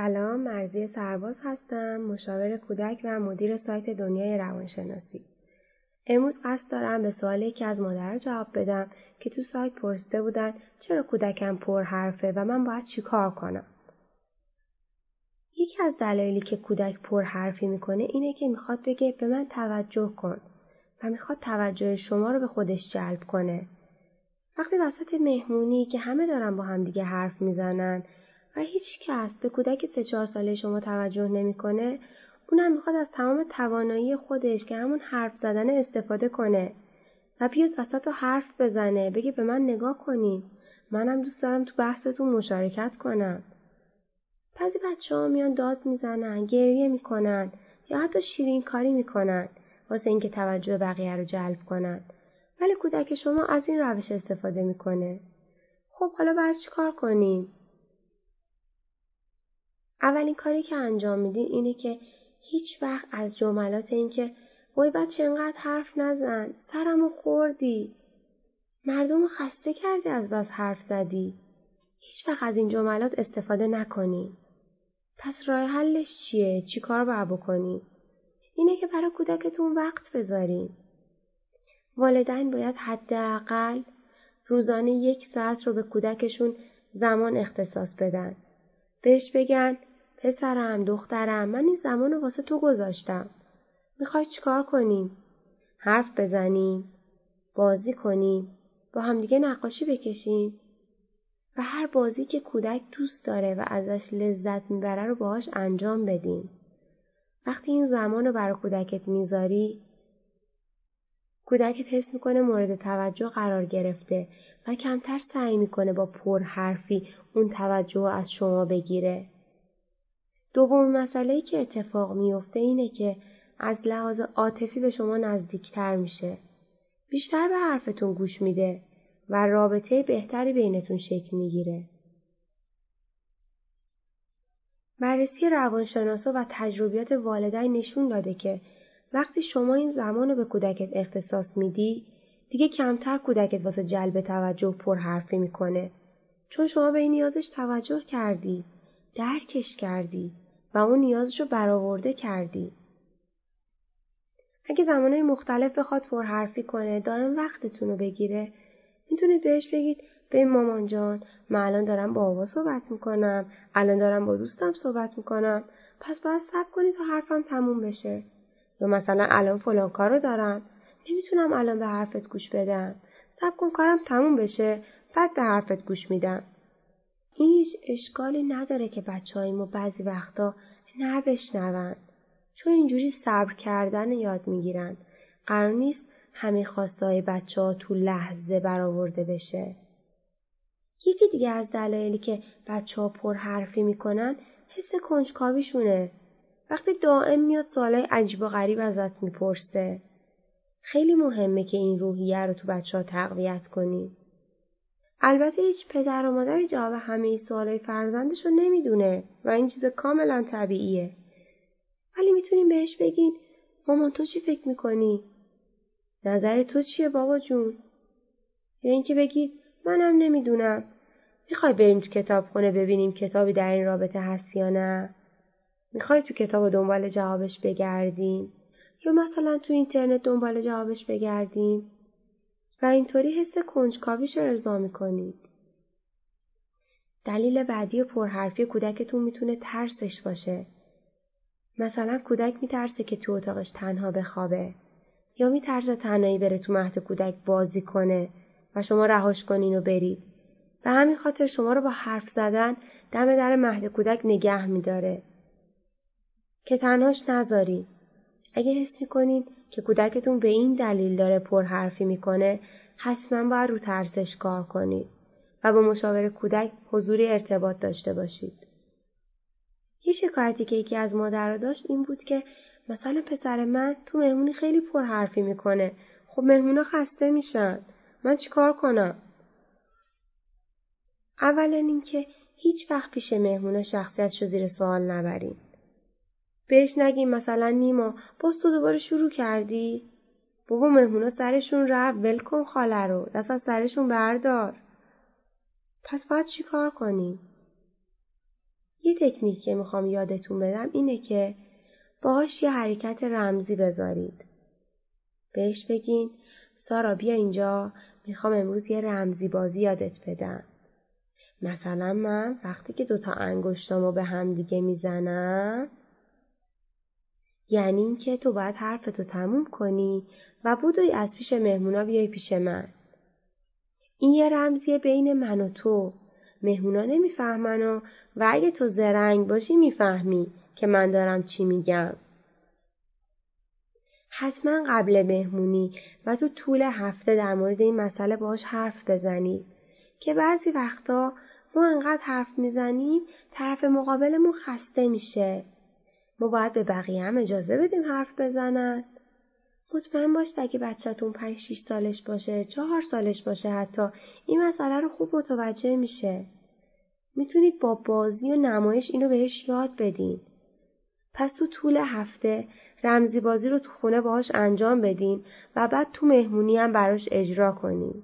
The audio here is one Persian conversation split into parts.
سلام مرزی سرباز هستم مشاور کودک و مدیر سایت دنیای روانشناسی. امروز قصد دارم به سوال یکی از مادرها جواب بدم که تو سایت پرسیده بودن چرا کودکم پر حرفه و من باید چیکار کنم. یکی از دلایلی که کودک پر حرفی می‌کنه اینه که می‌خواد بگه به من توجه کن و می‌خواد توجه شما رو به خودش جلب کنه. وقتی وسط مهمونی که همه دارن با همدیگه حرف می‌زنن و هیچ کس به کودک سه چهار ساله شما توجه نمی‌کنه اونم می‌خواد از تمام توانایی خودش که همون حرف زدن استفاده کنه و بیاد وسط و حرف بزنه بگه به من نگاه کنین. منم دوست دارم تو بحثتون مشارکت کنم. بعضی بچه ها میان داد می‌زنن گریه می‌کنن یا حتی شیرین کاری می‌کنن واسه اینکه توجه بقیه رو جلب کنن. ولی کودک شما از این روش استفاده می‌کنه. خب حالا باید چیکار کنیم؟ اولین کاری که انجام میدین اینه که هیچ وقت از جملات این که وای بچه انقدر حرف نزن سرمو خوردی. مردم خسته کردی از بس حرف زدی. هیچ وقت از این جملات استفاده نکنی. پس راه حلش چیه؟ چی کار باید بکنی؟ اینه که برای کودکتون وقت بذارین. والدین باید حداقل روزانه یک ساعت رو به کودکشون زمان اختصاص بدن. بهش بگن پسرم دخترم من این زمان رو واسه تو گذاشتم. می‌خوای چیکار کنیم؟ حرف بزنیم بازی کنیم با همدیگه نقاشی بکشیم. و هر بازی که کودک دوست داره و ازش لذت می‌بره رو باهاش انجام بدیم. وقتی این زمان رو برای کودکت می‌ذاری کودکت حس می‌کنه مورد توجه قرار گرفته و کمتر سعی می‌کنه با پرحرفی اون توجه از شما بگیره. دومین مسئله که اتفاق میفته اینه که از لحاظ عاطفی به شما نزدیکتر میشه. بیشتر به حرفتون گوش میده و رابطه بهتری بینتون شکل می‌گیره. بررسی روانشناسا و تجربیات والدین نشون داده که وقتی شما این زمان رو به کودکت اختصاص میدی دیگه کمتر کودکت واسه جلب توجه پرحرفی می‌کنه چون شما به این نیازش توجه کردی درکش کردی و اون نیازش رو برآورده کردی. اگه زمانهای مختلف بخواد پرحرفی کنه دائم وقتتون رو بگیره. می‌تونید بهش بگید به مامان جان من الان دارم با بابا صحبت می‌کنم الان دارم با دوستم صحبت می‌کنم. پس باید صبر کنی تا حرفم تموم بشه. یا مثلا الان فلان کار رو دارم نمی‌تونم الان به حرفت گوش بدم. صبر کن کارم تموم بشه بعد به حرفت گوش میدم. هیچ اشکالی نداره که بچه های ما بعضی وقتا نبشنون چون اینجوری صبر کردن یاد می‌گیرن. قرار نیست همه خواستای بچه ها تو لحظه برآورده بشه. یکی دیگه از دلایلی که بچه ها پر حرفی می‌کنن حس کنجکاویشونه. وقتی دائم میاد سوالای عجیب و غریب ازت می‌پرسه. خیلی مهمه که این روحیه رو تو بچه ها تقویت کنی. البته هیچ پدر و مادری جواب همه سوالای فرزندش رو نمی‌دونه و این چیز کاملا طبیعیه. ولی می‌تونیم بهش بگین مامان تو چی فکر می‌کنی؟ نظر تو چیه بابا جون؟ یا اینکه بگید منم نمی‌دونم. می‌خوای بریم تو کتاب خونه ببینیم کتابی در این رابطه هست یا نه؟ می‌خوای تو کتاب دنبال جوابش بگردیم؟ یا مثلا تو اینترنت دنبال جوابش بگردیم؟ و اینطوری حس کنجکاویش رو ارضا می‌کنید. دلیل بعدی پرحرفی کودکتون می‌تونه ترسش باشه. مثلا کودک میترسه که تو اتاقش تنها بخوابه یا میترسه تنهایی بره تو مهد کودک بازی کنه و شما رهاش کنین و برید. به همین خاطر شما رو با حرف زدن دم در مهد کودک نگه میداره. که تنهاش نذارید. اگه حس می‌کنین که کودکتون به این دلیل داره پرحرفی می‌کنه حتما باید رو ترسش کار کنید و با مشاور کودک حضوری ارتباط داشته باشید. یه شکایتی که یکی از مادرها داشت این بود که مثلا پسر من تو مهمونی خیلی پرحرفی می‌کنه. خب مهمونا خسته میشن. من چیکار کنم؟ اولا اینکه هیچ وقت پیش مهمونا شخصیتشو زیر سوال نبرین. بهش نگیم مثلا نیما باز تو دوباره شروع کردی؟ بابا مهمونا سرشون رفت ول کن خاله رو دست از سرشون بردار. پس باید چی کار کنیم؟ یه تکنیک که می‌خوام یادتون بدم اینه که باهاش یه حرکت رمزی بذارید. بهش بگین سارا بیا اینجا می‌خوام امروز یه رمزی بازی یادت بدم. مثلا من وقتی که دوتا انگشتامو به هم دیگه می‌زنم یعنی اینکه تو باید حرفتو تموم کنی و بودوی از پیش مهمونا بیای پیش من. این یه رمزیه بین من و تو. مهمونا نمی‌فهمن و, و اگه تو زرنگ باشی می‌فهمی که من دارم چی میگم. حتما قبل مهمونی و تو طول هفته در مورد این مسئله باش حرف بزنید که بعضی وقتا ما انقدر حرف می‌زنیم طرف مقابلمون خسته میشه. ما باید به بقیه هم اجازه بدیم حرف بزنن. مطمئن باشید اگه بچهتون پنج 6 سالش باشه چهار سالش باشه حتی این مسئله رو خوب متوجه میشه. می‌تونید با بازی و نمایش اینو بهش یاد بدین. پس تو طول هفته رمزی بازی رو تو خونه باهاش انجام بدین و بعد تو مهمونی هم براش اجرا کنین.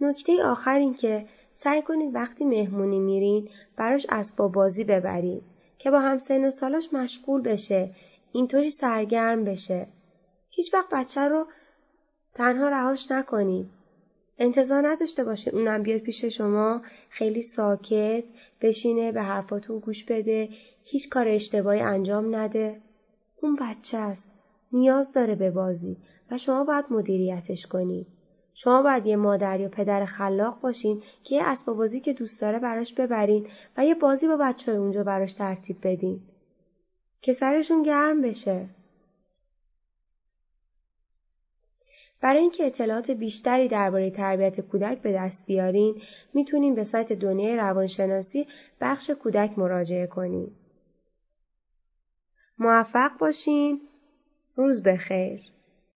نکته آخر این که سعی کنید وقتی مهمونی میرین براش اسباب بازی ببرید که با همسن و سالاش مشغول بشه اینطوری سرگرم بشه. هیچ وقت بچه رو تنها رهاش نکنید. انتظار نداشته باشید اونم بیاد پیش شما خیلی ساکت بشینه به حرفاتون گوش بده هیچ کار اشتباهی انجام نده. اون بچه است. نیاز داره به بازی و شما باید مدیریتش کنید. شما باید یه مادر یا پدر خلاق باشین که یه اسباب بازی که دوست داره براش ببرین و یه بازی با بچه اونجا براش ترتیب بدین. که سرشون گرم بشه. برای اینکه اطلاعات بیشتری درباره تربیت کودک به دست بیارین می‌تونین به سایت دنیای روانشناسی بخش کودک مراجعه کنین. موفق باشین. روز بخیر.